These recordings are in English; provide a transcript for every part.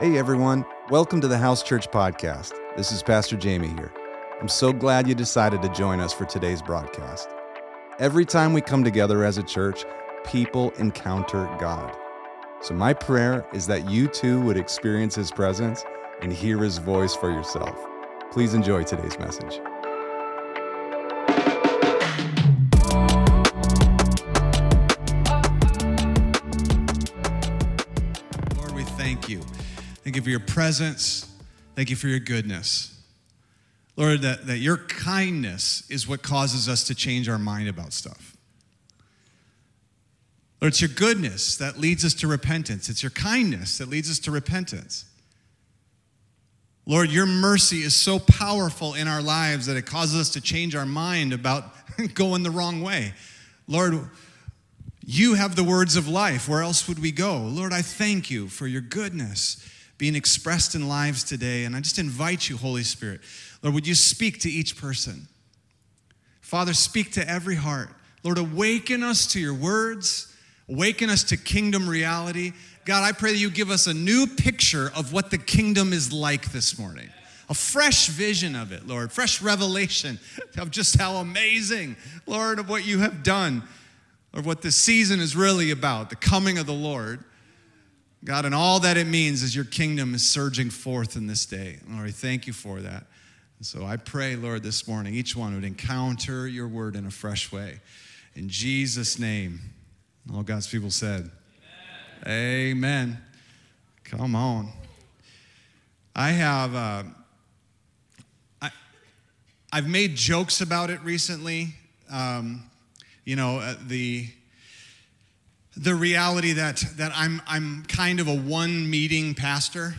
Hey everyone, welcome to the House Church Podcast. This is Pastor Jamey here. I'm so glad you decided to join us for today's broadcast. Every time we come together as a church, people encounter God. So, my prayer is that you too would experience His presence and hear His voice for yourself. Please enjoy today's message. Presence. Thank you for your goodness. Lord, that, that your kindness is what causes us to change our mind about stuff. Lord, it's your goodness that leads us to repentance. It's your kindness that leads us to repentance. Lord, your mercy is so powerful in our lives that it causes us to change our mind about going the wrong way. Lord, you have the words of life. Where else would we go? Lord, I thank you for your goodness being expressed in lives today. And I just invite you, Holy Spirit, Lord, would you speak to each person? Father, speak to every heart. Lord, awaken us to your words, awaken us to kingdom reality. God, I pray that you give us a new picture of what the kingdom is like this morning. A fresh vision of it, Lord, fresh revelation of just how amazing, Lord, of what you have done, of what this season is really about, the coming of the Lord. God, and all that it means is your kingdom is surging forth in this day. Lord, I thank you for that. And so I pray, Lord, this morning, each one would encounter your word in a fresh way. In Jesus' name, all God's people said, Amen. Amen. Come on. I have, uh, I, I've made jokes about it recently. Um, you know, uh, the, the reality that, that I'm, I'm kind of a one meeting pastor.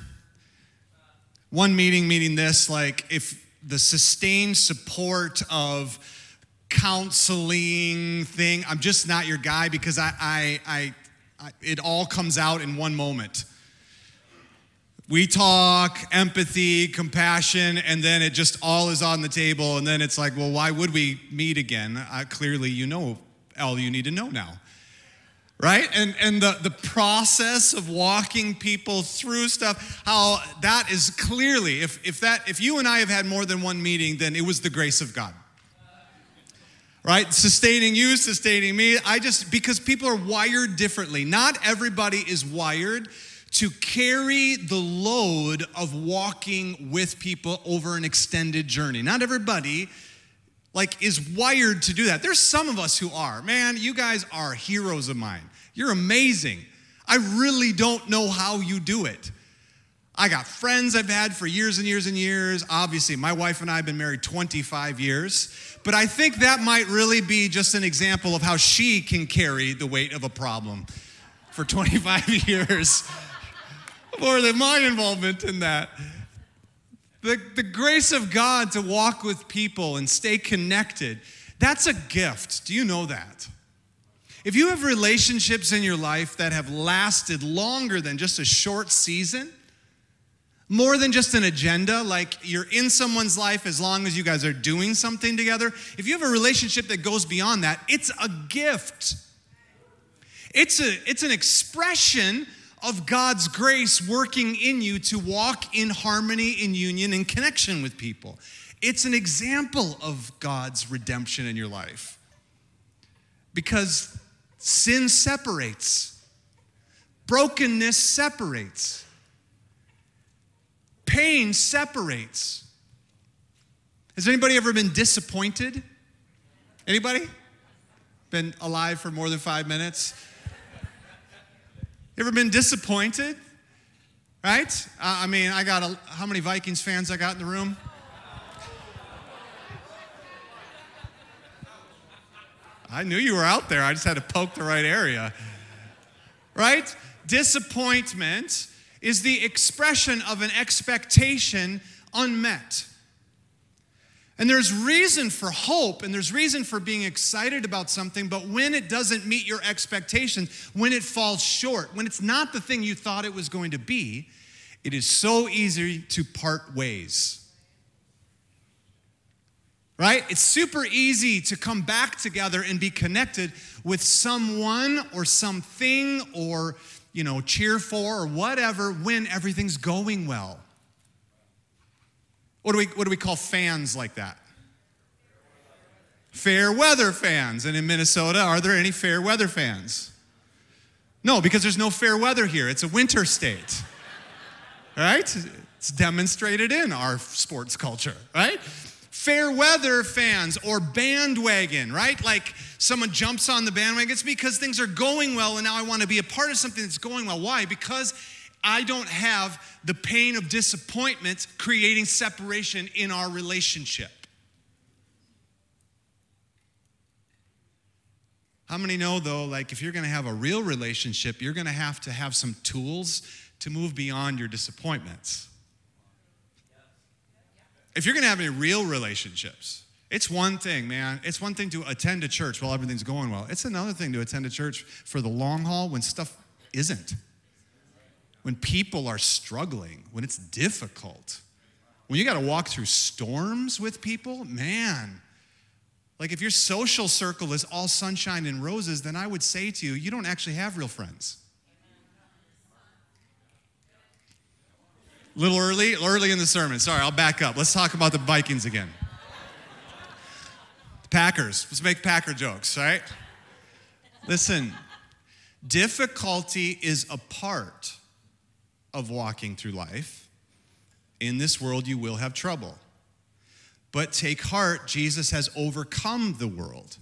One meeting meaning this, like if the sustained support of counseling thing, I'm just not your guy because I, I, I, I it all comes out in one moment. We talk, empathy, compassion, and then it just all is on the table. And then it's like, well, why would we meet again? Uh, clearly, you know all you need to know now right? And and the the process of walking people through stuff how that is clearly if if that if you and i have had more than one meeting then it was the grace of god. Right? Sustaining you sustaining me. I just because people are wired differently. Not everybody is wired to carry the load of walking with people over an extended journey. Not everybody like is wired to do that. There's some of us who are. Man, you guys are heroes of mine. You're amazing. I really don't know how you do it. I got friends I've had for years and years and years. Obviously, my wife and I have been married 25 years, but I think that might really be just an example of how she can carry the weight of a problem for 25 years. More than my involvement in that. The, the grace of God to walk with people and stay connected, that's a gift. Do you know that? If you have relationships in your life that have lasted longer than just a short season, more than just an agenda, like you're in someone's life as long as you guys are doing something together, if you have a relationship that goes beyond that, it's a gift. It's, a, it's an expression of God's grace working in you to walk in harmony, in union, in connection with people. It's an example of God's redemption in your life. Because sin separates, brokenness separates, pain separates. Has anybody ever been disappointed? Anybody? Been alive for more than five minutes? You ever been disappointed? Right? I mean, I got a, how many Vikings fans I got in the room? I knew you were out there. I just had to poke the right area. Right? Disappointment is the expression of an expectation unmet. And there's reason for hope and there's reason for being excited about something, but when it doesn't meet your expectations, when it falls short, when it's not the thing you thought it was going to be, it is so easy to part ways. Right? It's super easy to come back together and be connected with someone or something or you know, cheer for or whatever when everything's going well. What do we, what do we call fans like that? Fair weather fans. And in Minnesota, are there any fair weather fans? No, because there's no fair weather here. It's a winter state. right? It's demonstrated in our sports culture, right? Fair weather fans or bandwagon, right? Like someone jumps on the bandwagon. It's because things are going well and now I want to be a part of something that's going well. Why? Because I don't have the pain of disappointment creating separation in our relationship. How many know, though, like if you're going to have a real relationship, you're going to have to have some tools to move beyond your disappointments? If you're going to have any real relationships, it's one thing, man. It's one thing to attend a church while everything's going well. It's another thing to attend a church for the long haul when stuff isn't when people are struggling, when it's difficult, when you got to walk through storms with people, man. Like if your social circle is all sunshine and roses, then I would say to you, you don't actually have real friends. A little early, early in the sermon. Sorry, I'll back up. Let's talk about the Vikings again. The Packers. Let's make Packer jokes, right? Listen, difficulty is a part of walking through life. In this world, you will have trouble. But take heart, Jesus has overcome the world.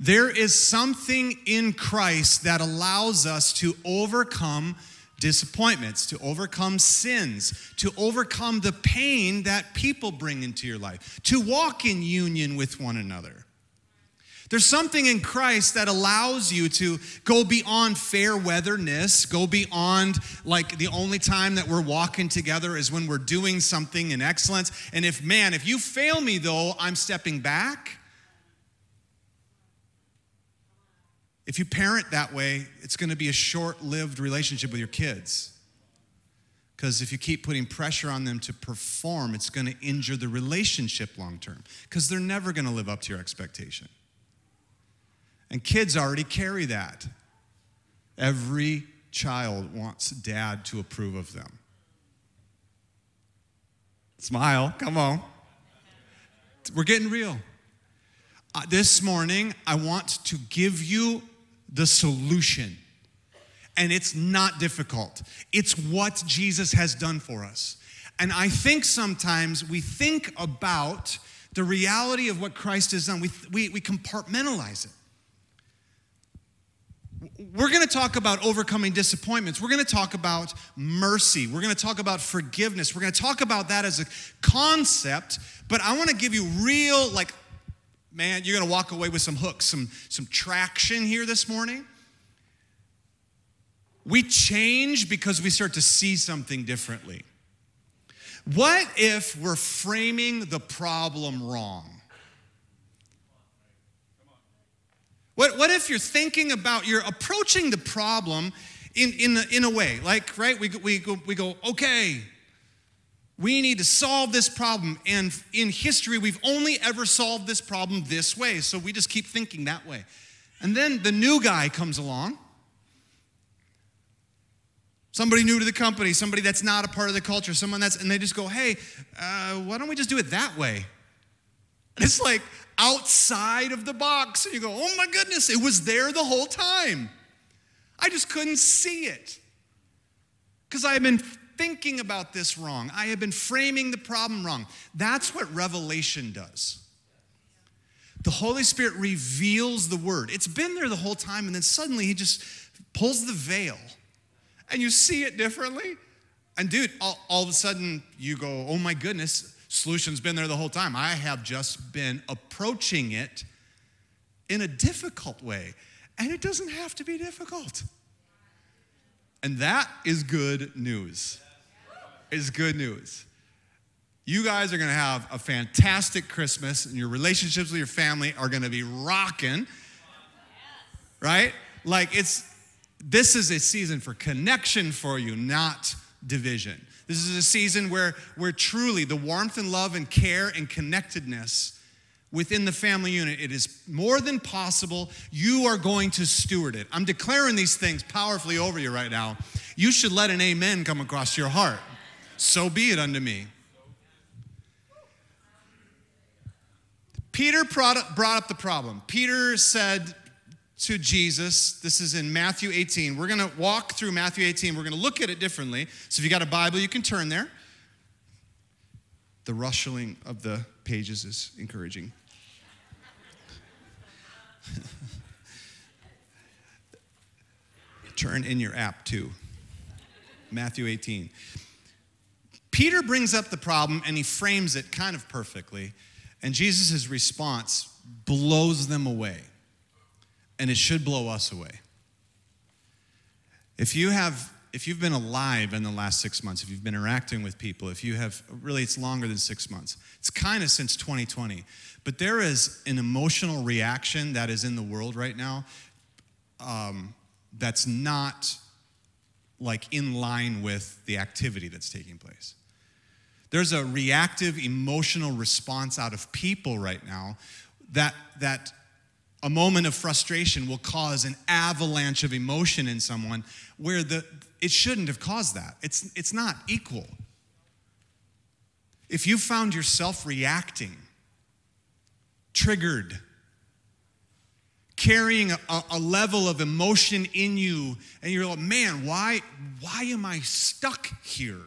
There is something in Christ that allows us to overcome disappointments, to overcome sins, to overcome the pain that people bring into your life, to walk in union with one another. There's something in Christ that allows you to go beyond fair weatherness, go beyond like the only time that we're walking together is when we're doing something in excellence. And if, man, if you fail me though, I'm stepping back. If you parent that way, it's going to be a short lived relationship with your kids. Because if you keep putting pressure on them to perform, it's going to injure the relationship long term. Because they're never going to live up to your expectation. And kids already carry that. Every child wants dad to approve of them. Smile, come on. We're getting real. Uh, this morning, I want to give you the solution. And it's not difficult, it's what Jesus has done for us. And I think sometimes we think about the reality of what Christ has done, we, we, we compartmentalize it we're going to talk about overcoming disappointments. We're going to talk about mercy. We're going to talk about forgiveness. We're going to talk about that as a concept, but I want to give you real, like, man, you're going to walk away with some hooks, some, some traction here this morning. We change because we start to see something differently. What if we're framing the problem wrong? What, what if you're thinking about, you're approaching the problem in, in, in a way, like, right? We, we, go, we go, okay, we need to solve this problem. And in history, we've only ever solved this problem this way. So we just keep thinking that way. And then the new guy comes along. Somebody new to the company, somebody that's not a part of the culture, someone that's, and they just go, hey, uh, why don't we just do it that way? It's like, outside of the box. And you go, oh my goodness, it was there the whole time. I just couldn't see it. Because I had been thinking about this wrong. I had been framing the problem wrong. That's what revelation does. The Holy Spirit reveals the word. It's been there the whole time, and then suddenly He just pulls the veil, and you see it differently. And dude, all, all of a sudden you go, oh my goodness, Solution's been there the whole time. I have just been approaching it in a difficult way. And it doesn't have to be difficult. And that is good news. Is good news. You guys are to have a fantastic Christmas, and your relationships with your family are to be rocking. Right? Like it's this is a season for connection for you, not division. This is a season where, where truly the warmth and love and care and connectedness within the family unit, it is more than possible. You are going to steward it. I'm declaring these things powerfully over you right now. You should let an amen come across your heart. So be it unto me. Peter brought up the problem. Peter said to Jesus, this is in Matthew 18. We're going to walk through Matthew 18. We're going to look at it differently. So if you got a Bible, you can turn there. The rustling of the pages is encouraging. turn in your app too. Matthew 18. Peter brings up the problem and he frames it kind of perfectly. And Jesus' response blows them away. And it should blow us away. If you have if you've been alive in the last six months, if you've been interacting with people, if you have really, it's longer than six months. It's kind of since 2020. But there is an emotional reaction that is in the world right now um, that's not like in line with the activity that's taking place. There's a reactive emotional response out of people right now that, that a moment of frustration will cause an avalanche of emotion in someone where the, it shouldn't have caused that. It's, it's not equal. If you found yourself reacting, triggered, carrying a, a, level of emotion in you, and you're like, man, why, why am I stuck here?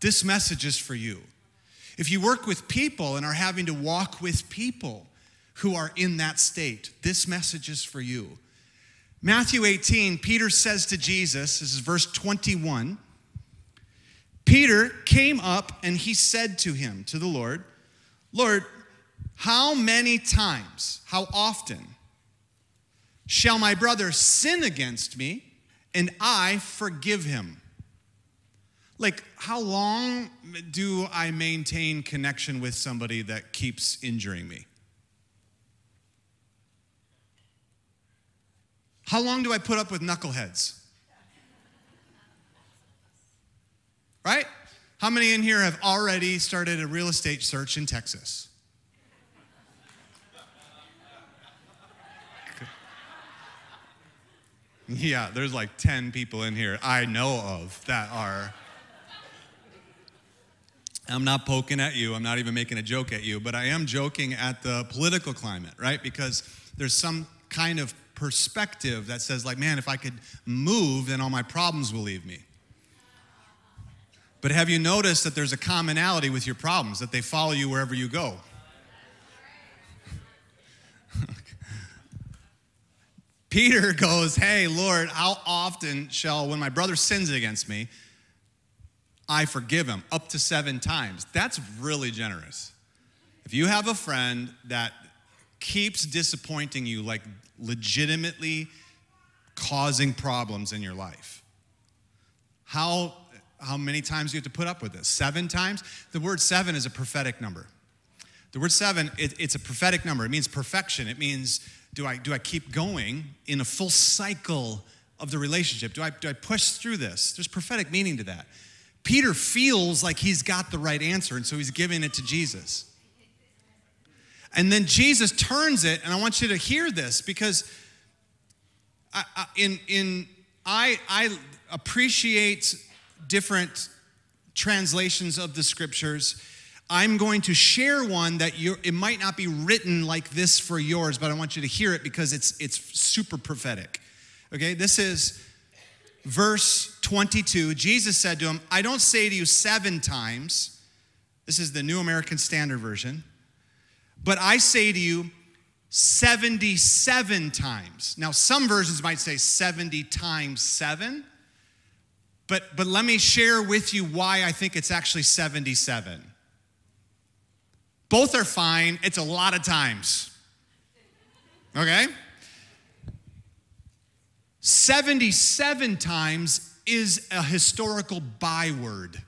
This message is for you. If you work with people and are having to walk with people who are in that state, this message is for you. Matthew 18, Peter says to Jesus, this is verse 21. Peter came up and he said to him, to the Lord, Lord, how many times, how often shall my brother sin against me and I forgive him? Like, how long do I maintain connection with somebody that keeps injuring me? How long do I put up with knuckleheads? Right? How many in here have already started a real estate search in Texas? Yeah, there's like 10 people in here I know of that are I'm not poking at you. I'm not even making a joke at you, but I am joking at the political climate, right? Because there's some kind of perspective that says, like, man, if I could move, then all my problems will leave me. But have you noticed that there's a commonality with your problems, that they follow you wherever you go? Peter goes, Hey, Lord, how often shall, when my brother sins against me, I forgive him up to seven times. That's really generous. If you have a friend that keeps disappointing you, like legitimately causing problems in your life, how, how many times do you have to put up with this? Seven times? The word seven is a prophetic number. The word seven, it, it's a prophetic number. It means perfection. It means do I, do I keep going in a full cycle of the relationship? Do I, do I push through this? There's prophetic meaning to that. Peter feels like he's got the right answer, and so he's giving it to Jesus. And then Jesus turns it, and I want you to hear this because I, I, in, in, I, I appreciate different translations of the scriptures. I'm going to share one that you it might not be written like this for yours, but I want you to hear it because it's, it's super prophetic. Okay, this is verse 22, Jesus said to him, I don't say to you seven times, this is the New American Standard Version, but I say to you 77 times. Now, some versions might say 70 times seven, but, but let me share with you why I think it's actually 77. Both are fine, it's a lot of times. Okay? 77 times is a historical byword.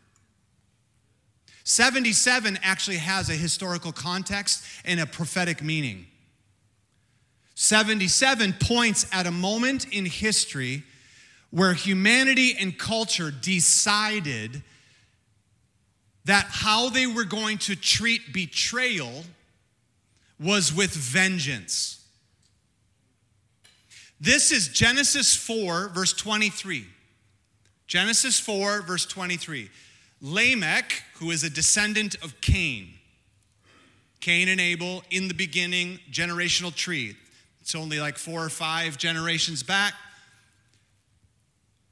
77 actually has a historical context and a prophetic meaning. 77 points at a moment in history where humanity and culture decided that how they were going to treat betrayal was with vengeance. This is Genesis 4, verse 23. Genesis 4, verse 23. Lamech, who is a descendant of Cain, Cain and Abel in the beginning, generational tree. It's only like four or five generations back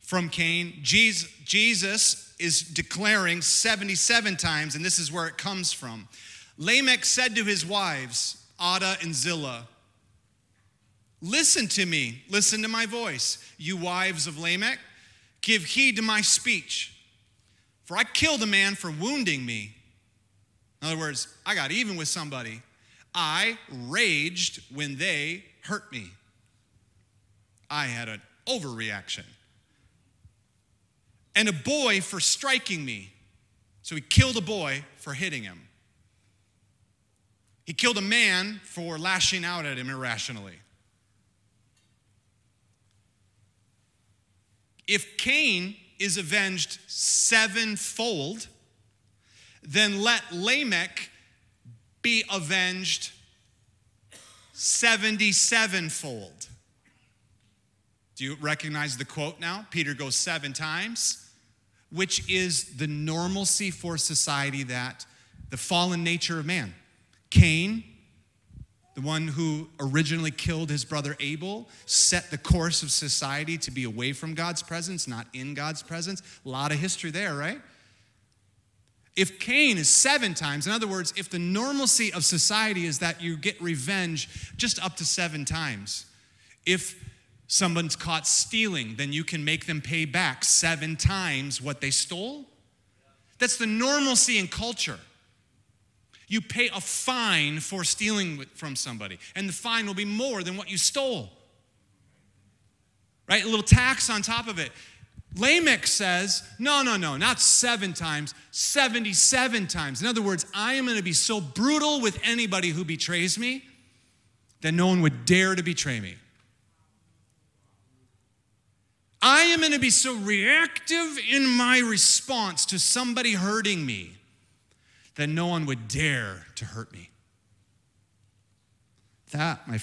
from Cain. Jesus is declaring 77 times, and this is where it comes from. Lamech said to his wives, Adah and Zillah, Listen to me, listen to my voice, you wives of Lamech. Give heed to my speech. For I killed a man for wounding me. In other words, I got even with somebody. I raged when they hurt me. I had an overreaction. And a boy for striking me. So he killed a boy for hitting him. He killed a man for lashing out at him irrationally. If Cain is avenged sevenfold, then let Lamech be avenged 77 fold. Do you recognize the quote now? Peter goes seven times, which is the normalcy for society that the fallen nature of man. Cain the one who originally killed his brother Abel, set the course of society to be away from God's presence, not in God's presence. A lot of history there, right? If Cain is seven times, in other words, if the normalcy of society is that you get revenge just up to seven times, if someone's caught stealing, then you can make them pay back seven times what they stole. That's the normalcy in culture you pay a fine for stealing from somebody, and the fine will be more than what you stole. Right? A little tax on top of it. Lamech says, no, no, no, not seven times, 77 times. In other words, I am going to be so brutal with anybody who betrays me that no one would dare to betray me. I am going to be so reactive in my response to somebody hurting me that no one would dare to hurt me. That, my,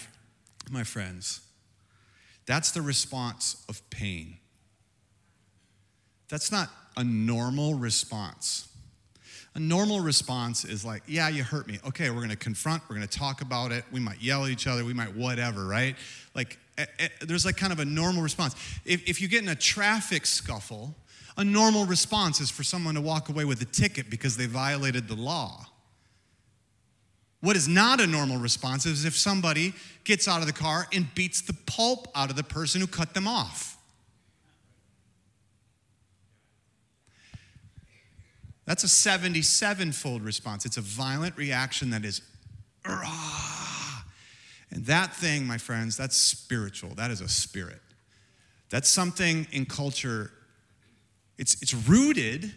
my friends, that's the response of pain. That's not a normal response. A normal response is like, yeah, you hurt me. Okay, we're to confront, we're to talk about it. We might yell at each other, we might whatever, right? Like, eh, eh, there's like kind of a normal response. If, if you get in a traffic scuffle, a normal response is for someone to walk away with a ticket because they violated the law. What is not a normal response is if somebody gets out of the car and beats the pulp out of the person who cut them off. That's a 77 fold response. It's a violent reaction that is, and that thing, my friends, that's spiritual. That is a spirit. That's something in culture it's, it's rooted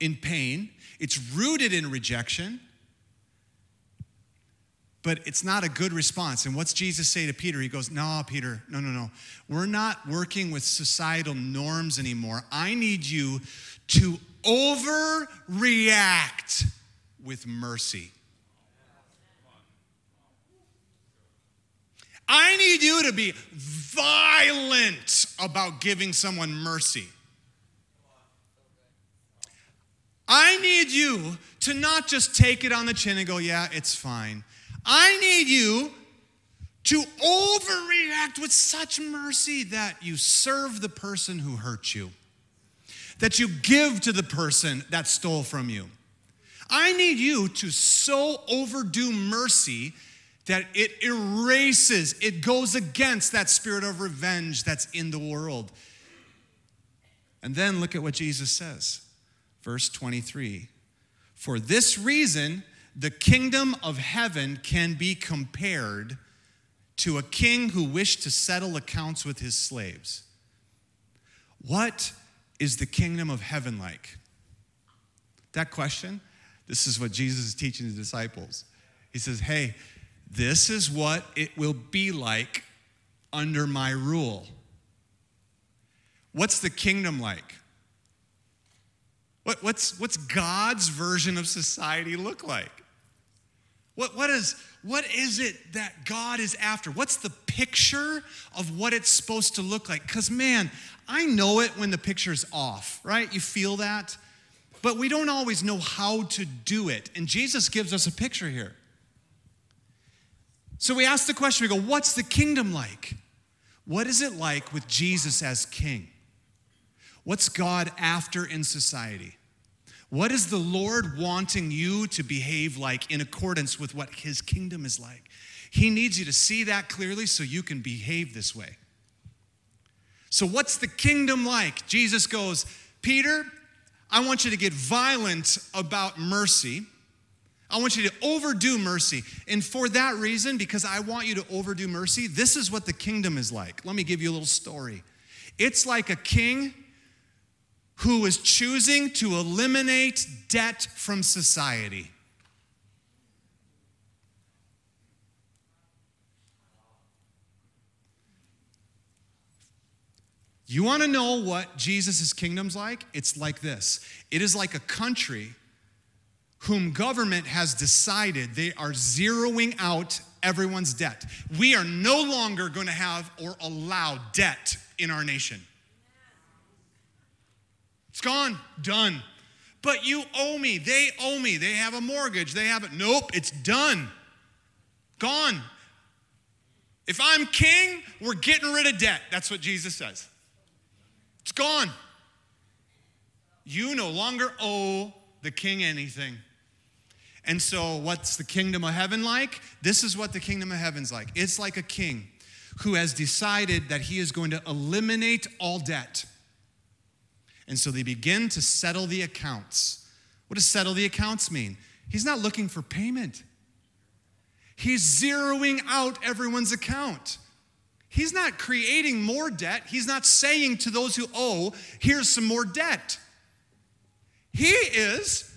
in pain, it's rooted in rejection, but it's not a good response. And what's Jesus say to Peter? He goes, No, Peter, no, no, no. We're not working with societal norms anymore. I need you to overreact with mercy. I need you to be violent about giving someone mercy. I need you to not just take it on the chin and go, yeah, it's fine. I need you to overreact with such mercy that you serve the person who hurt you, that you give to the person that stole from you. I need you to so overdo mercy that it erases, it goes against that spirit of revenge that's in the world. And then look at what Jesus says. Verse 23 For this reason, the kingdom of heaven can be compared to a king who wished to settle accounts with his slaves. What is the kingdom of heaven like? That question, this is what Jesus is teaching his disciples. He says, Hey, this is what it will be like under my rule. What's the kingdom like? What, what's, what's God's version of society look like? What, what, is, what is it that God is after? What's the picture of what it's supposed to look like? Because, man, I know it when the picture's off, right? You feel that? But we don't always know how to do it. And Jesus gives us a picture here. So we ask the question we go, what's the kingdom like? What is it like with Jesus as king? What's God after in society? What is the Lord wanting you to behave like in accordance with what his kingdom is like? He needs you to see that clearly so you can behave this way. So, what's the kingdom like? Jesus goes, Peter, I want you to get violent about mercy. I want you to overdo mercy. And for that reason, because I want you to overdo mercy, this is what the kingdom is like. Let me give you a little story. It's like a king who is choosing to eliminate debt from society. You want to know what Jesus' kingdom's like? It's like this it is like a country whom government has decided they are zeroing out everyone's debt. We are no longer going to have or allow debt in our nation. It's gone, done. But you owe me. They owe me. They have a mortgage. They have it. Nope, it's done. Gone. If I'm king, we're getting rid of debt. That's what Jesus says. It's gone. You no longer owe the king anything. And so, what's the kingdom of heaven like? This is what the kingdom of heaven's like. It's like a king who has decided that he is going to eliminate all debt. And so they begin to settle the accounts. What does settle the accounts mean? He's not looking for payment, he's zeroing out everyone's account. He's not creating more debt. He's not saying to those who owe, here's some more debt. He is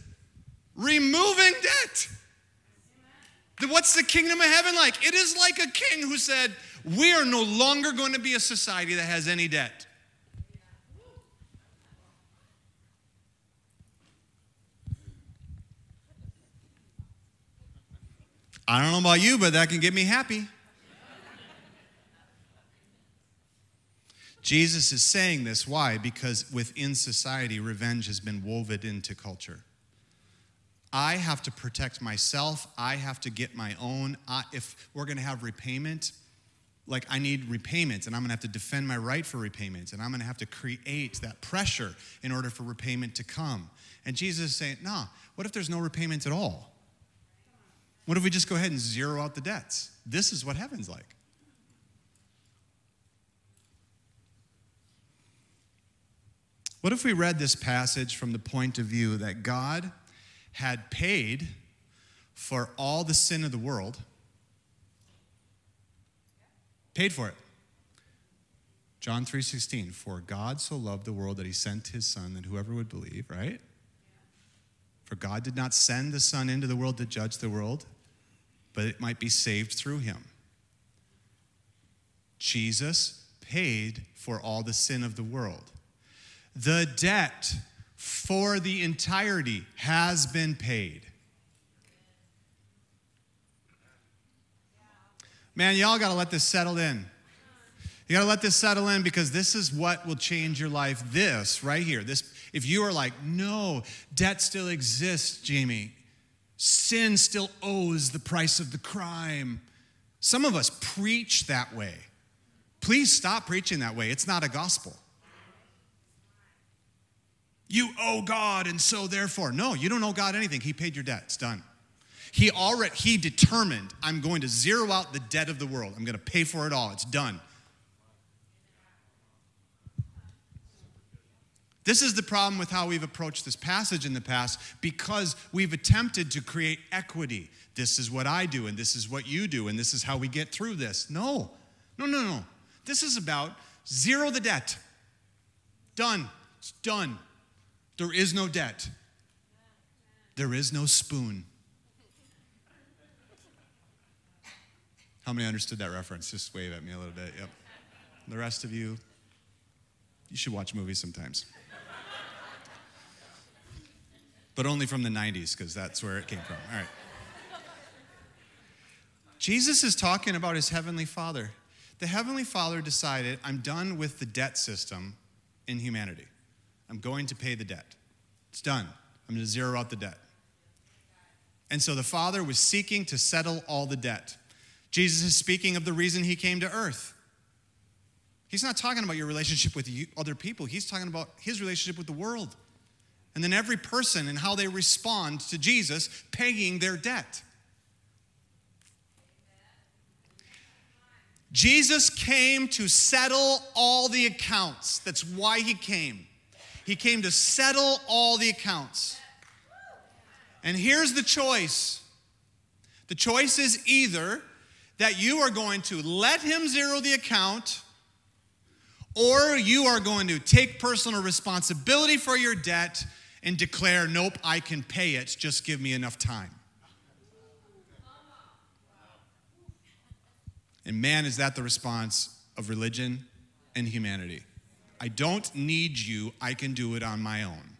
removing debt. What's the kingdom of heaven like? It is like a king who said, We are no longer going to be a society that has any debt. I don't know about you, but that can get me happy. Jesus is saying this. Why? Because within society, revenge has been woven into culture. I have to protect myself. I have to get my own. I, if we're going to have repayment, like I need repayment, and I'm going to have to defend my right for repayment, and I'm going to have to create that pressure in order for repayment to come. And Jesus is saying, nah, what if there's no repayment at all? What if we just go ahead and zero out the debts? This is what heaven's like. What if we read this passage from the point of view that God had paid for all the sin of the world? Paid for it. John 3:16 For God so loved the world that he sent his son that whoever would believe, right? For God did not send the son into the world to judge the world, but it might be saved through him. Jesus paid for all the sin of the world. The debt for the entirety has been paid. Man, y'all got to let this settle in. You got to let this settle in because this is what will change your life. This right here. This if you are like, "No, debt still exists, Jamey. Sin still owes the price of the crime. Some of us preach that way. Please stop preaching that way. It's not a gospel. You owe God, and so therefore. No, you don't owe God anything. He paid your debt. It's done. He already he determined I'm going to zero out the debt of the world. I'm going to pay for it all. It's done. This is the problem with how we've approached this passage in the past because we've attempted to create equity. This is what I do, and this is what you do, and this is how we get through this. No, no, no, no. This is about zero the debt. Done. It's done. There is no debt. There is no spoon. How many understood that reference? Just wave at me a little bit. Yep. The rest of you, you should watch movies sometimes but only from the 90s because that's where it came from. All right. Jesus is talking about his heavenly Father. The heavenly Father decided, I'm done with the debt system in humanity. I'm going to pay the debt. It's done. I'm going to zero out the debt. And so the Father was seeking to settle all the debt. Jesus is speaking of the reason he came to earth. He's not talking about your relationship with you, other people, he's talking about his relationship with the world. And then every person and how they respond to Jesus paying their debt. Jesus came to settle all the accounts. That's why he came. He came to settle all the accounts. And here's the choice the choice is either that you are going to let him zero the account, or you are going to take personal responsibility for your debt and declare, Nope, I can pay it, just give me enough time. And man, is that the response of religion and humanity? I don't need you, I can do it on my own.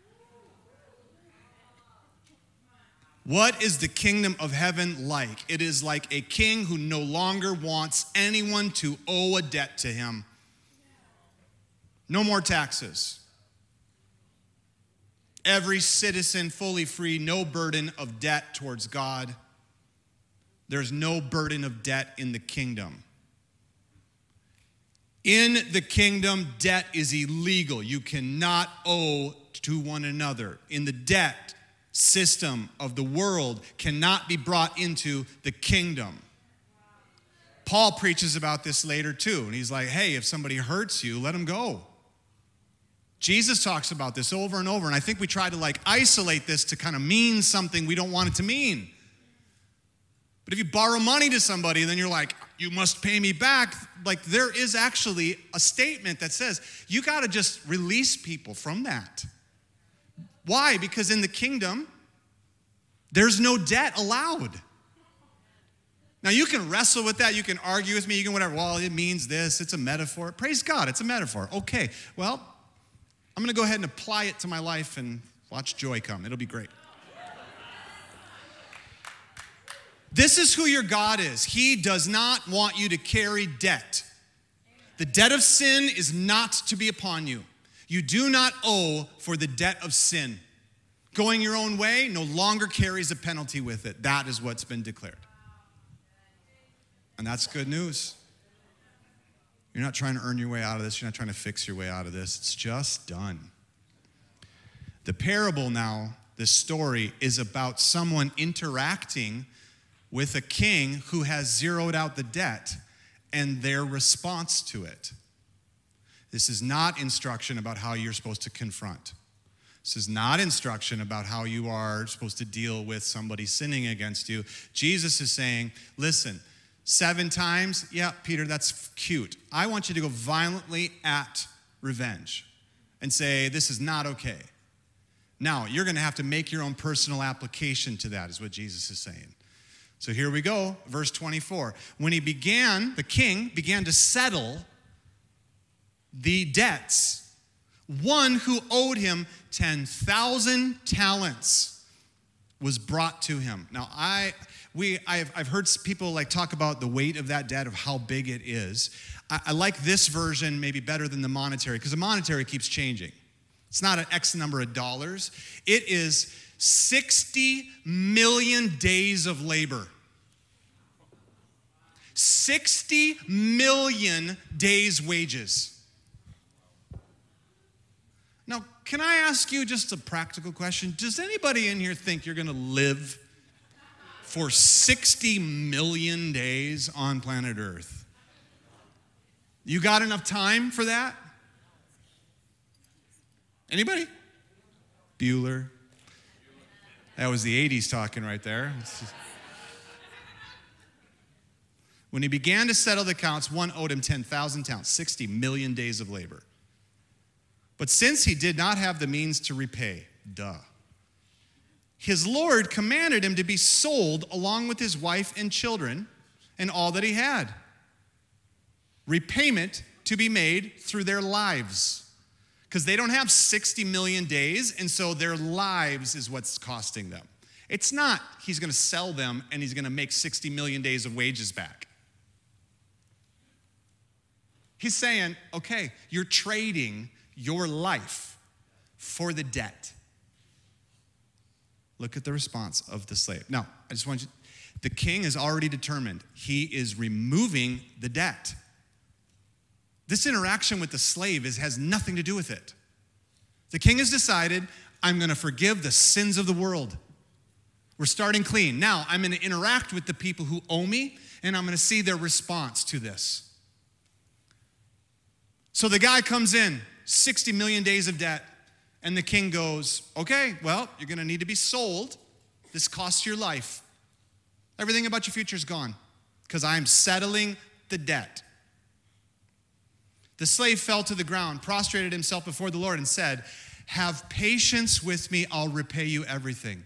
What is the kingdom of heaven like? It is like a king who no longer wants anyone to owe a debt to him. No more taxes. Every citizen fully free, no burden of debt towards God. There's no burden of debt in the kingdom. In the kingdom, debt is illegal. You cannot owe to one another. In the debt system of the world cannot be brought into the kingdom. Paul preaches about this later too, and he's like, hey, if somebody hurts you, let them go. Jesus talks about this over and over, and I think we try to like isolate this to kind of mean something we don't want it to mean. But if you borrow money to somebody, then you're like, you must pay me back. Like, there is actually a statement that says you got to just release people from that. Why? Because in the kingdom, there's no debt allowed. Now, you can wrestle with that. You can argue with me. You can whatever. Well, it means this. It's a metaphor. Praise God. It's a metaphor. Okay. Well, I'm going to go ahead and apply it to my life and watch joy come. It'll be great. This is who your God is. He does not want you to carry debt. The debt of sin is not to be upon you. You do not owe for the debt of sin. Going your own way no longer carries a penalty with it. That is what's been declared. And that's good news. You're not trying to earn your way out of this, you're not trying to fix your way out of this. It's just done. The parable now, this story, is about someone interacting with a king who has zeroed out the debt and their response to it. This is not instruction about how you're supposed to confront. This is not instruction about how you are supposed to deal with somebody sinning against you. Jesus is saying, listen, seven times, yeah, Peter, that's cute. I want you to go violently at revenge and say, this is not okay. Now, you're going to have to make your own personal application to that, is what Jesus is saying. So here we go, verse 24. When he began, the king began to settle the debts, one who owed him 10,000 talents was brought to him. Now, I we I've, I've heard people like talk about the weight of that debt of how big it is. I, I like this version maybe better than the monetary because the monetary keeps changing. It's not an X number of dollars. It is 60 million days of labor. 60 million days' wages. Now, can I ask you just a practical question? Does anybody in here think you're going to live for 60 million days on planet Earth? You got enough time for that? Anybody? Bueller, that was the 80s talking right there. When he began to settle the accounts, one owed him 10,000 talents, 60 million days of labor. But since he did not have the means to repay, duh, his Lord commanded him to be sold along with his wife and children and all that he had. Repayment to be made through their lives because they don't have 60 million days, and so their lives is what's costing them. It's not he's going to sell them and he's going to make 60 million days of wages back. He's saying, okay, you're trading your life for the debt. Look at the response of the slave. Now, I just want you, the king is already determined. He is removing the debt. This interaction with the slave is, has nothing to do with it. The king has decided, I'm going to forgive the sins of the world. We're starting clean. Now, I'm going to interact with the people who owe me, and I'm going to see their response to this. So the guy comes in, 60 million days of debt, and the king goes, Okay, well, you're going to need to be sold. This costs your life. Everything about your future is gone because I'm settling the debt. The slave fell to the ground, prostrated himself before the Lord, and said, Have patience with me, I'll repay you everything.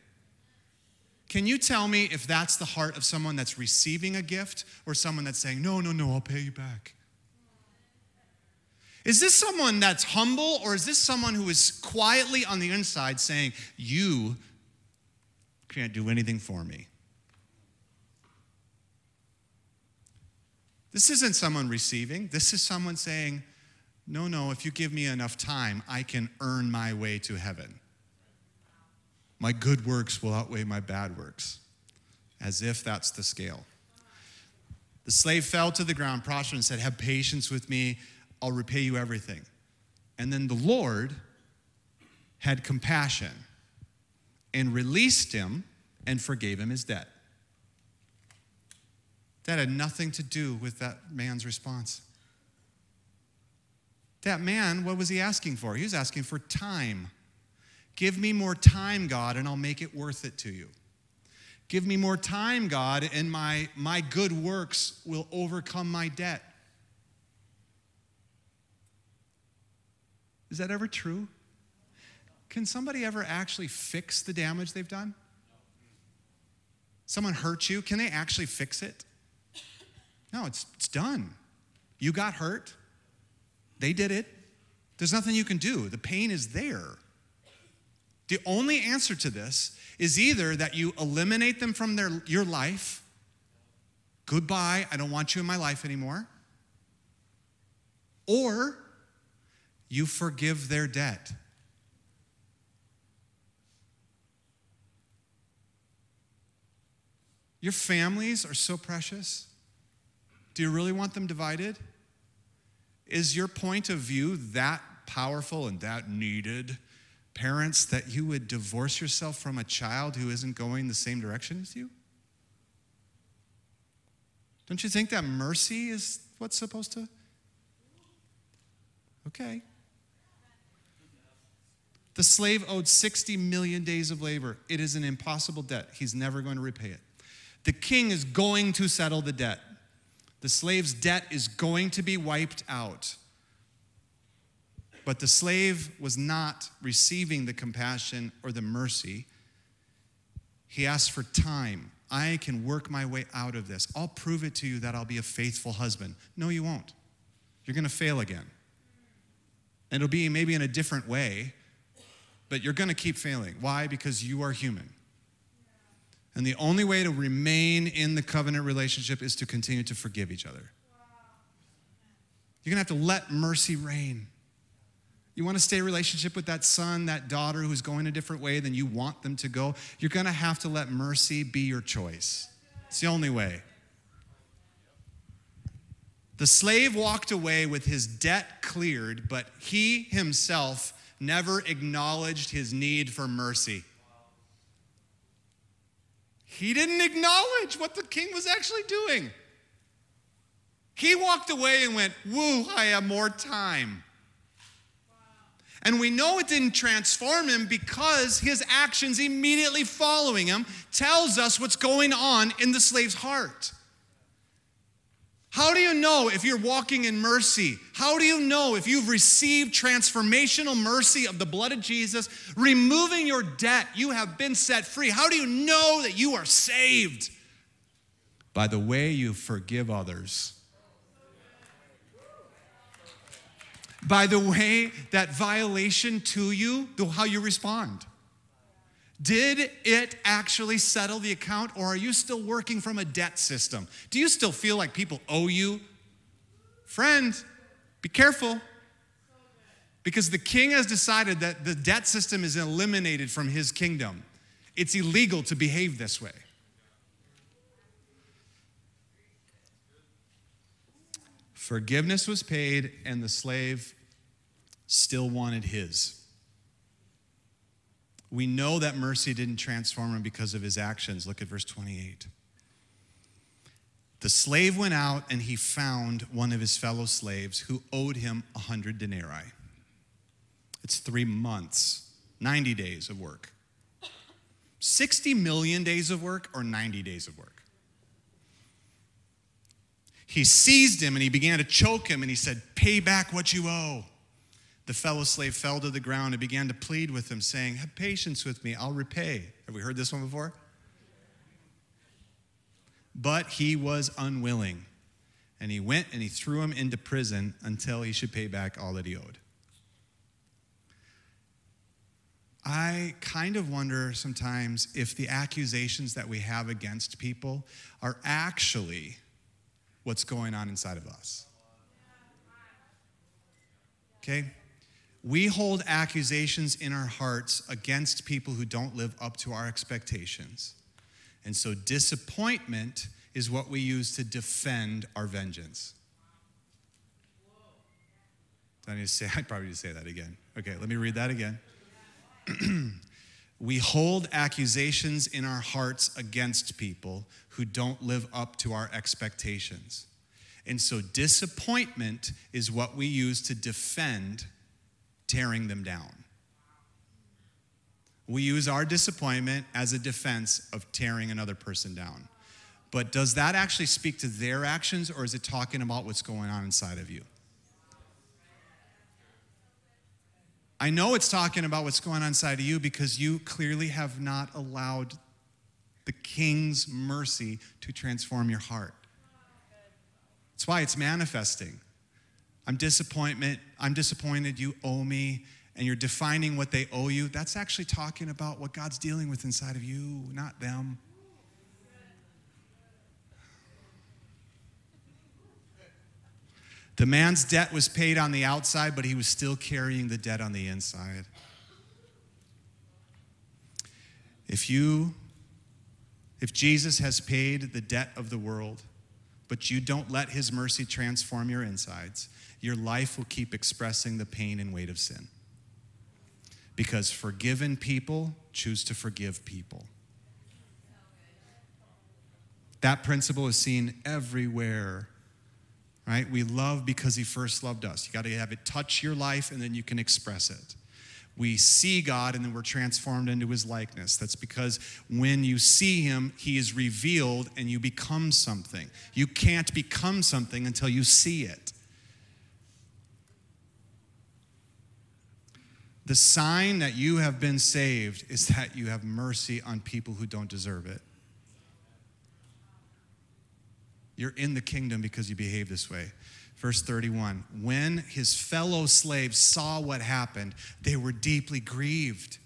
Can you tell me if that's the heart of someone that's receiving a gift or someone that's saying, No, no, no, I'll pay you back? Is this someone that's humble or is this someone who is quietly on the inside saying, You can't do anything for me? This isn't someone receiving. This is someone saying, No, no, if you give me enough time, I can earn my way to heaven. My good works will outweigh my bad works, as if that's the scale. The slave fell to the ground, prostrate, and said, Have patience with me, I'll repay you everything. And then the Lord had compassion and released him and forgave him his debt. That had nothing to do with that man's response. That man, what was he asking for? He was asking for time. Give me more time, God, and I'll make it worth it to you. Give me more time, God, and my, my good works will overcome my debt. Is that ever true? Can somebody ever actually fix the damage they've done? Someone hurt you, can they actually fix it? No, it's, it's done. You got hurt, they did it. There's nothing you can do. The pain is there. The only answer to this is either that you eliminate them from their, your life, goodbye, I don't want you in my life anymore, or you forgive their debt. Your families are so precious. Do you really want them divided? Is your point of view that powerful and that needed? Parents, that you would divorce yourself from a child who isn't going the same direction as you? Don't you think that mercy is what's supposed to? Okay. The slave owed 60 million days of labor. It is an impossible debt. He's never going to repay it. The king is going to settle the debt. The slave's debt is going to be wiped out. But the slave was not receiving the compassion or the mercy. He asked for time. I can work my way out of this. I'll prove it to you that I'll be a faithful husband. No, you won't. You're going to fail again. And it'll be maybe in a different way, but you're going to keep failing. Why? Because you are human. And the only way to remain in the covenant relationship is to continue to forgive each other. You're going to have to let mercy reign. You want to stay in relationship with that son, that daughter who's going a different way than you want them to go, you're going to have to let mercy be your choice. It's the only way. The slave walked away with his debt cleared, but he himself never acknowledged his need for mercy. He didn't acknowledge what the king was actually doing. He walked away and went, Woo, I have more time. And we know it didn't transform him because his actions immediately following him tells us what's going on in the slave's heart. How do you know if you're walking in mercy? How do you know if you've received transformational mercy of the blood of Jesus, removing your debt? You have been set free. How do you know that you are saved? By the way you forgive others. By the way that violation to you, how you respond. Did it actually settle the account, or are you still working from a debt system? Do you still feel like people owe you? Friend, be careful. Because the king has decided that the debt system is eliminated from his kingdom. It's illegal to behave this way. Forgiveness was paid, and the slave still wanted his. We know that mercy didn't transform him because of his actions. Look at verse 28. The slave went out and he found one of his fellow slaves who owed him a hundred denarii. It's three months, 90 days of work. 60 million days of work or 90 days of work? He seized him and he began to choke him and he said, Pay back what you owe. The fellow slave fell to the ground and began to plead with him, saying, Have patience with me, I'll repay. Have we heard this one before? But he was unwilling. And he went and he threw him into prison until he should pay back all that he owed. I kind of wonder sometimes if the accusations that we have against people are actually what's going on inside of us. Okay? We hold accusations in our hearts against people who don't live up to our expectations. And so disappointment is what we use to defend our vengeance. I need to say? I probably need to say that again. Okay, let me read that again. we hold accusations in our hearts against people who don't live up to our expectations. And so disappointment is what we use to defend tearing them down. We use our disappointment as a defense of tearing another person down. But does that actually speak to their actions or is it talking about what's going on inside of you? I know it's talking about what's going on inside of you because you clearly have not allowed the king's mercy to transform your heart. That's why it's manifesting. I'm disappointment, I'm disappointed you owe me and you're defining what they owe you. That's actually talking about what God's dealing with inside of you, not them. The man's debt was paid on the outside, but he was still carrying the debt on the inside. If you, if Jesus has paid the debt of the world, but you don't let his mercy transform your insides, your life will keep expressing the pain and weight of sin. Because forgiven people choose to forgive people. That principle is seen everywhere right? We love because he first loved us. You got to have it touch your life and then you can express it. We see God and then we're transformed into his likeness. That's because when you see him, he is revealed and you become something. You can't become something until you see it. The sign that you have been saved is that you have mercy on people who don't deserve it. You're in the kingdom because you behave this way. Verse 31 When his fellow slaves saw what happened, they were deeply grieved.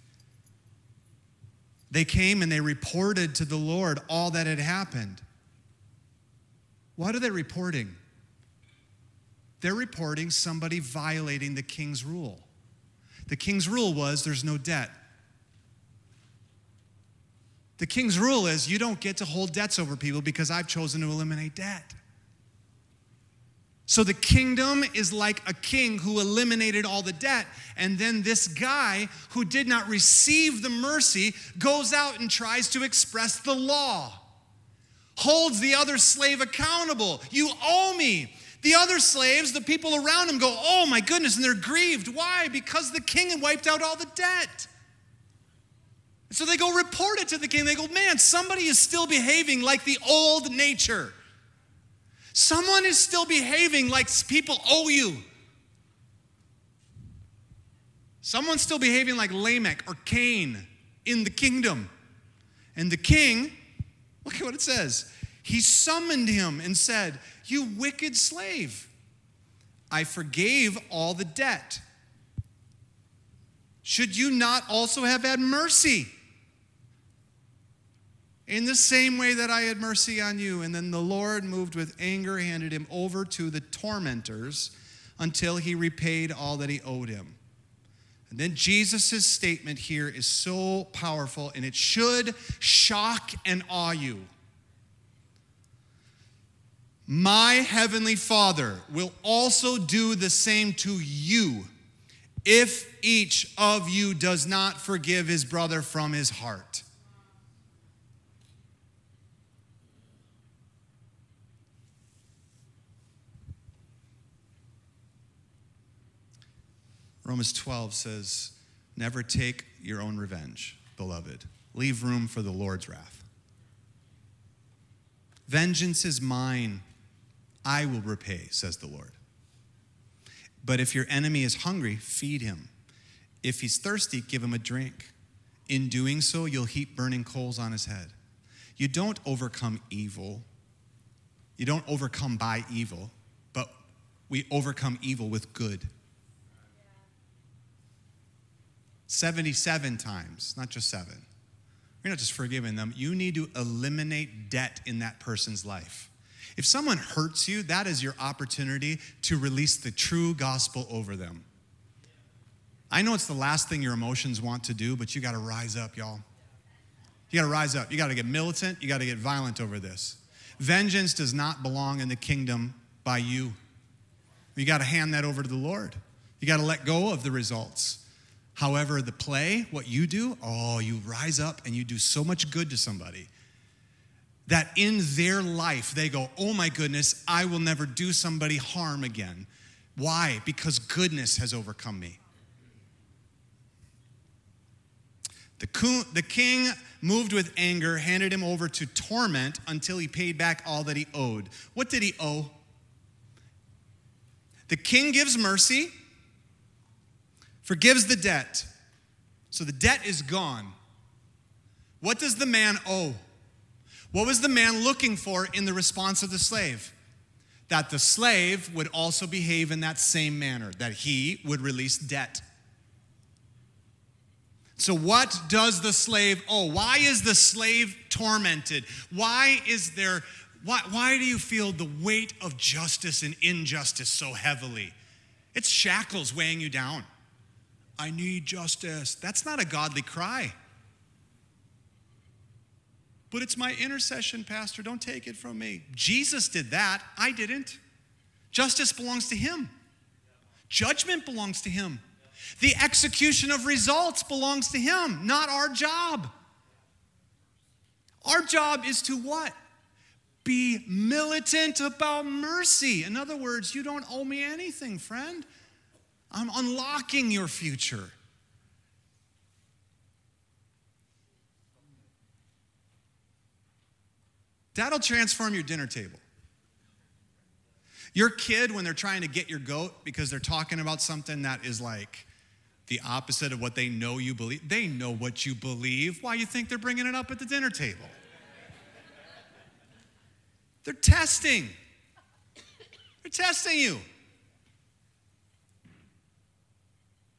They came and they reported to the Lord all that had happened. What are they reporting? They're reporting somebody violating the king's rule. The king's rule was there's no debt. The king's rule is you don't get to hold debts over people because I've chosen to eliminate debt. So the kingdom is like a king who eliminated all the debt. And then this guy who did not receive the mercy goes out and tries to express the law, holds the other slave accountable. You owe me. The other slaves, the people around him, go, Oh my goodness, and they're grieved. Why? Because the king had wiped out all the debt. So they go report it to the king. They go, man, somebody is still behaving like the old nature. Someone is still behaving like people owe you. Someone's still behaving like Lamech or Cain in the kingdom. And the king, look at what it says. He summoned him and said, You wicked slave, I forgave all the debt. Should you not also have had mercy? in the same way that I had mercy on you. And then the Lord, moved with anger, handed him over to the tormentors until he repaid all that he owed him. And then Jesus' statement here is so powerful and it should shock and awe you. My heavenly Father will also do the same to you if each of you does not forgive his brother from his heart. Romans 12 says, Never take your own revenge, beloved. Leave room for the Lord's wrath. Vengeance is mine, I will repay, says the Lord. But if your enemy is hungry, feed him. If he's thirsty, give him a drink. In doing so, you'll heap burning coals on his head. You don't overcome evil. You don't overcome by evil, but we overcome evil with good. 77 times, not just seven. You're not just forgiving them, you need to eliminate debt in that person's life. If someone hurts you, that is your opportunity to release the true gospel over them. I know it's the last thing your emotions want to do, but you got to rise up, y'all. You got to rise up. You got to get militant. You got to get violent over this. Vengeance does not belong in the kingdom by you. You got to hand that over to the Lord. You got to let go of the results. However, the play, what you do, oh, you rise up and you do so much good to somebody that in their life they go, oh my goodness, I will never do somebody harm again. Why? Because goodness has overcome me. The, king, moved with anger, handed him over to torment until he paid back all that he owed. What did he owe? The king gives mercy forgives the debt. So the debt is gone. What does the man owe? What was the man looking for in the response of the slave? That the slave would also behave in that same manner, that he would release debt. So, what does the slave owe? Why is the slave tormented? Why is there, why, why do you feel the weight of justice and injustice so heavily? It's shackles weighing you down. I need justice. That's not a godly cry. But it's my intercession, Pastor. Don't take it from me. Jesus did that. I didn't. Justice belongs to Him, judgment belongs to Him. The execution of results belongs to Him, not our job. Our job is to what? Be militant about mercy. In other words, you don't owe me anything, friend. I'm unlocking your future. That'll transform your dinner table. Your kid, when they're trying to get your goat because they're talking about something that is like the opposite of what they know you believe, they know what you believe. Why you think they're bringing it up at the dinner table? They're testing. They're testing you.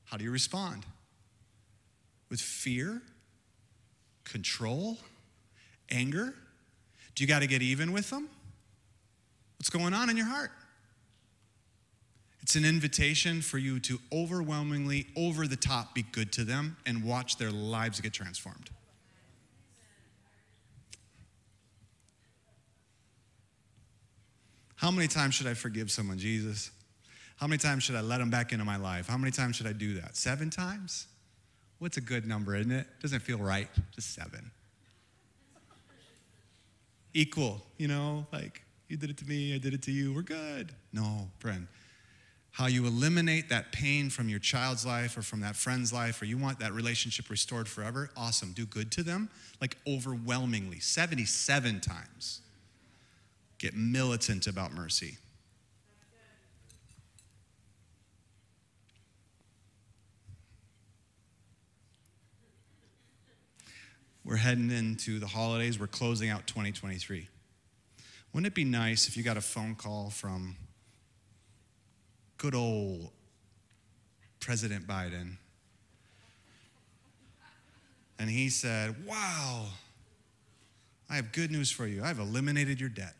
How do you respond? With fear, control, anger? Do you got to get even with them? What's going on in your heart? It's an invitation for you to overwhelmingly, over the top, be good to them and watch their lives get transformed. How many times should I forgive someone, Jesus? How many times should I let them back into my life? How many times should I do that? Seven times? What's a good number, isn't it? Doesn't feel right. Just seven. Equal, you know, like you did it to me, I did it to you, we're good. No, friend. How you eliminate that pain from your child's life or from that friend's life, or you want that relationship restored forever, awesome. Do good to them, like overwhelmingly, 77 times. Get militant about mercy. We're heading into the holidays. We're closing out 2023. Wouldn't it be nice if you got a phone call from good old President Biden? And he said, Wow, I have good news for you. I've eliminated your debt.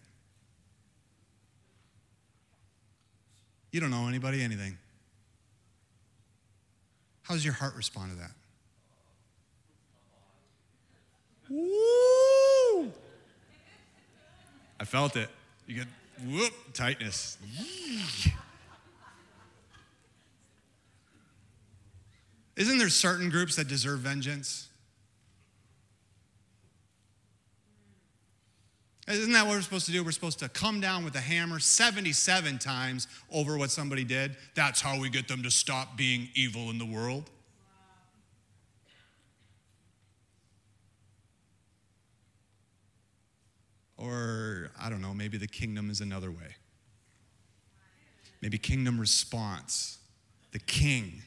You don't owe anybody anything. How does your heart respond to that? Woo! I felt it. You get whoop tightness. Isn't there certain groups that deserve vengeance? Isn't that what we're supposed to do? We're supposed to come down with a hammer 77 times over what somebody did. That's how we get them to stop being evil in the world. Or, I don't know, maybe the kingdom is another way. Maybe kingdom response. The king.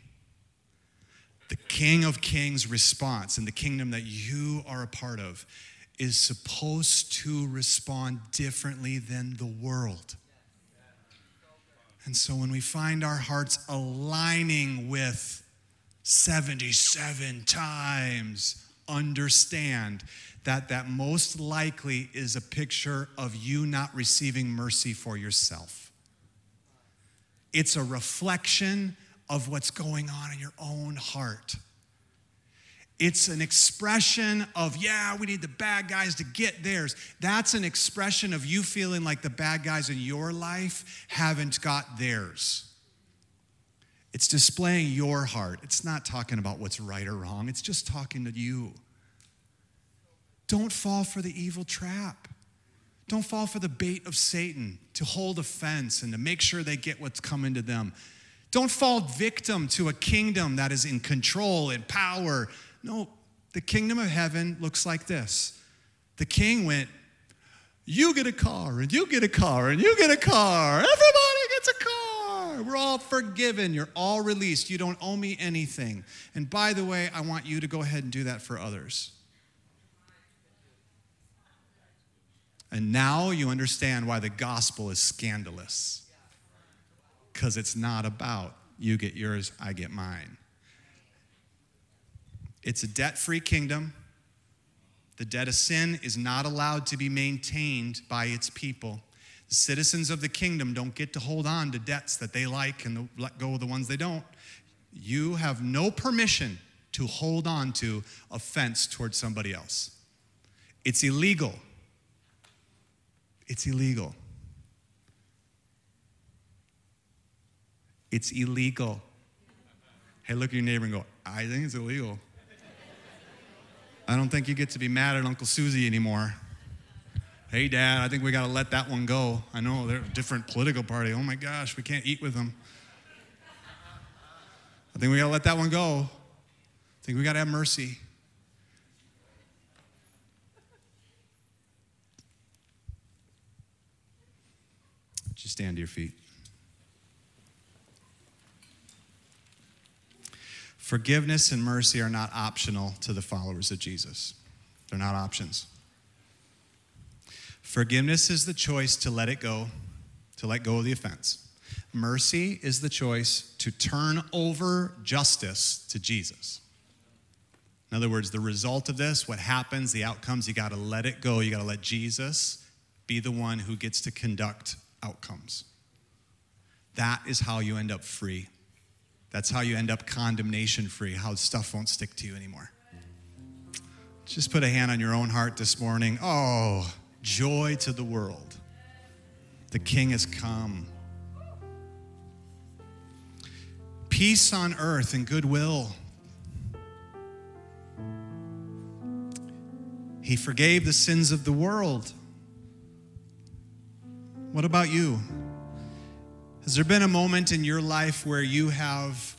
The king of kings response in the kingdom that you are a part of is supposed to respond differently than the world. And so when we find our hearts aligning with 77 times, understand that that most likely is a picture of you not receiving mercy for yourself. It's a reflection of what's going on in your own heart. It's an expression of, yeah, we need the bad guys to get theirs. That's an expression of you feeling like the bad guys in your life haven't got theirs. It's displaying your heart. It's not talking about what's right or wrong, it's just talking to you. Don't fall for the evil trap. Don't fall for the bait of Satan to hold offense and to make sure they get what's coming to them. Don't fall victim to a kingdom that is in control and power no, the kingdom of heaven looks like this. The king went, You get a car, and you get a car, and you get a car. Everybody gets a car. We're all forgiven. You're all released. You don't owe me anything. And by the way, I want you to go ahead and do that for others. And now you understand why the gospel is scandalous. Because it's not about you get yours, I get mine. It's a debt free kingdom. The debt of sin is not allowed to be maintained by its people. Citizens of the kingdom don't get to hold on to debts that they like and let go of the ones they don't. You have no permission to hold on to offense towards somebody else. It's illegal. It's illegal. It's illegal. Hey, look at your neighbor and go, I think it's illegal. I don't think you get to be mad at Uncle Susie anymore. Hey, Dad, I think we got to let that one go. I know they're a different political party. Oh my gosh, we can't eat with them. I think we got to let that one go. I think we got to have mercy. Just stand to your feet. Forgiveness and mercy are not optional to the followers of Jesus, they're not options. Forgiveness is the choice to let it go, to let go of the offense. Mercy is the choice to turn over justice to Jesus. In other words, the result of this, what happens, the outcomes, you got to let it go. You got to let Jesus be the one who gets to conduct outcomes. That is how you end up free. That's how you end up condemnation free, how stuff won't stick to you anymore. Just put a hand on your own heart this morning. Oh, joy to the world. The King has come. Peace on earth and goodwill. He forgave the sins of the world. What about you? Has there been a moment in your life where you have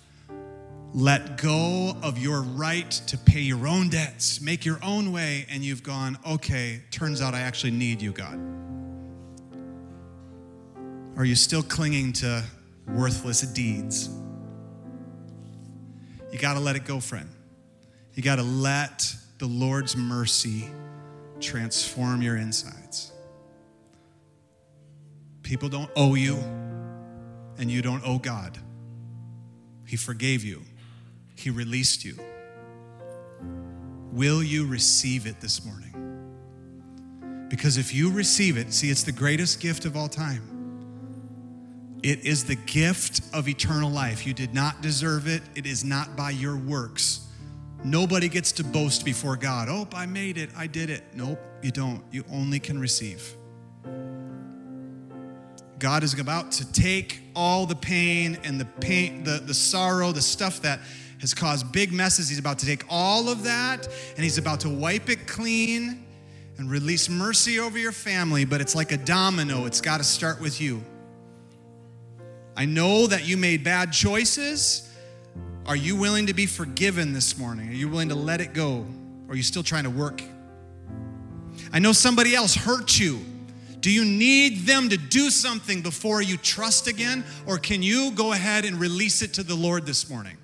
let go of your right to pay your own debts, make your own way, and you've gone, okay, turns out I actually need you, God? Are you still clinging to worthless deeds? You got to let it go, friend. You got to let the Lord's mercy transform your insides. People don't owe you and you don't owe God. He forgave you, He released you. Will you receive it this morning? Because if you receive it, see, it's the greatest gift of all time. It is the gift of eternal life. You did not deserve it, it is not by your works. Nobody gets to boast before God. Oh, I made it, I did it. Nope, you don't. You only can receive. God is about to take all the pain and the pain, the, the sorrow, the stuff that has caused big messes. He's about to take all of that and he's about to wipe it clean and release mercy over your family, but it's like a domino. It's got to start with you. I know that you made bad choices. Are you willing to be forgiven this morning? Are you willing to let it go? Or are you still trying to work? I know somebody else hurt you do you need them to do something before you trust again? Or can you go ahead and release it to the Lord this morning?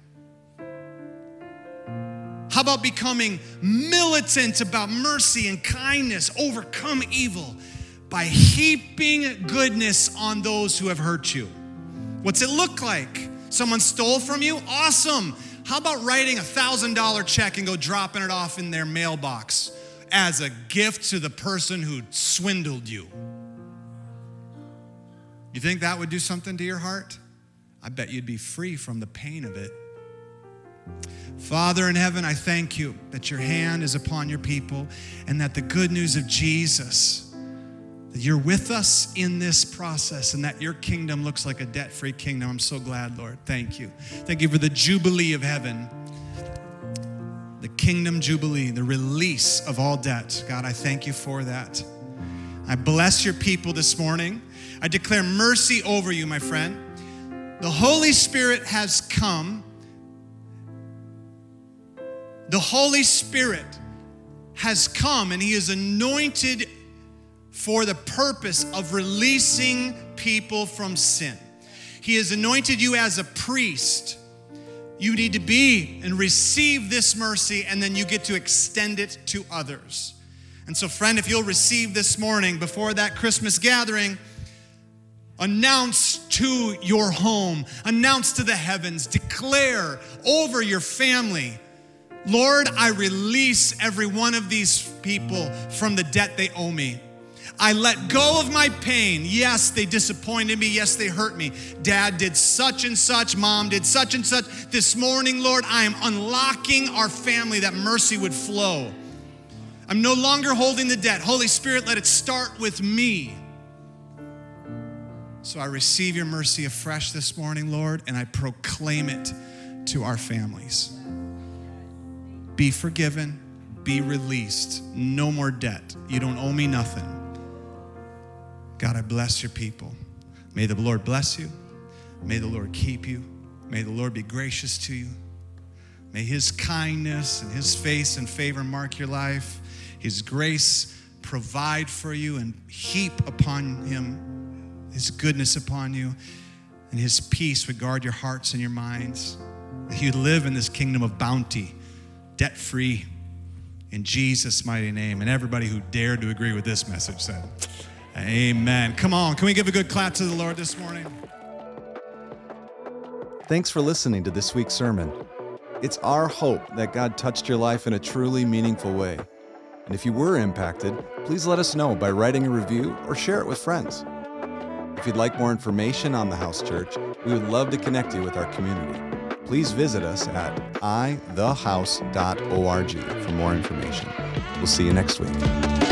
How about becoming militant about mercy and kindness, overcome evil by heaping goodness on those who have hurt you? What's it look like? Someone stole from you? Awesome. How about writing a $1,000 check and go dropping it off in their mailbox? as a gift to the person who swindled you. You think that would do something to your heart? I bet you'd be free from the pain of it. Father in heaven, I thank you that your hand is upon your people and that the good news of Jesus, that you're with us in this process and that your kingdom looks like a debt free kingdom. I'm so glad, Lord. Thank you. Thank you for the jubilee of heaven the kingdom jubilee, the release of all debt. God, I thank you for that. I bless your people this morning. I declare mercy over you, my friend. The Holy Spirit has come. The Holy Spirit has come and He is anointed for the purpose of releasing people from sin. He has anointed you as a priest you need to be and receive this mercy, and then you get to extend it to others. And so, friend, if you'll receive this morning before that Christmas gathering, announce to your home, announce to the heavens, declare over your family. Lord, I release every one of these people from the debt they owe me. I let go of my pain. Yes, they disappointed me. Yes, they hurt me. Dad did such and such. Mom did such and such. This morning, Lord, I am unlocking our family that mercy would flow. I'm no longer holding the debt. Holy Spirit, let it start with me. So I receive your mercy afresh this morning, Lord, and I proclaim it to our families. Be forgiven, be released. No more debt. You don't owe me nothing. God, I bless your people. May the Lord bless you. May the Lord keep you. May the Lord be gracious to you. May his kindness and his face and favor mark your life. His grace provide for you and heap upon him his goodness upon you. And his peace would guard your hearts and your minds. That you live in this kingdom of bounty, debt free, in Jesus' mighty name. And everybody who dared to agree with this message said, Amen. Come on, can we give a good clap to the Lord this morning? Thanks for listening to this week's sermon. It's our hope that God touched your life in a truly meaningful way. And if you were impacted, please let us know by writing a review or share it with friends. If you'd like more information on the House Church, we would love to connect you with our community. Please visit us at ithehouse.org for more information. We'll see you next week.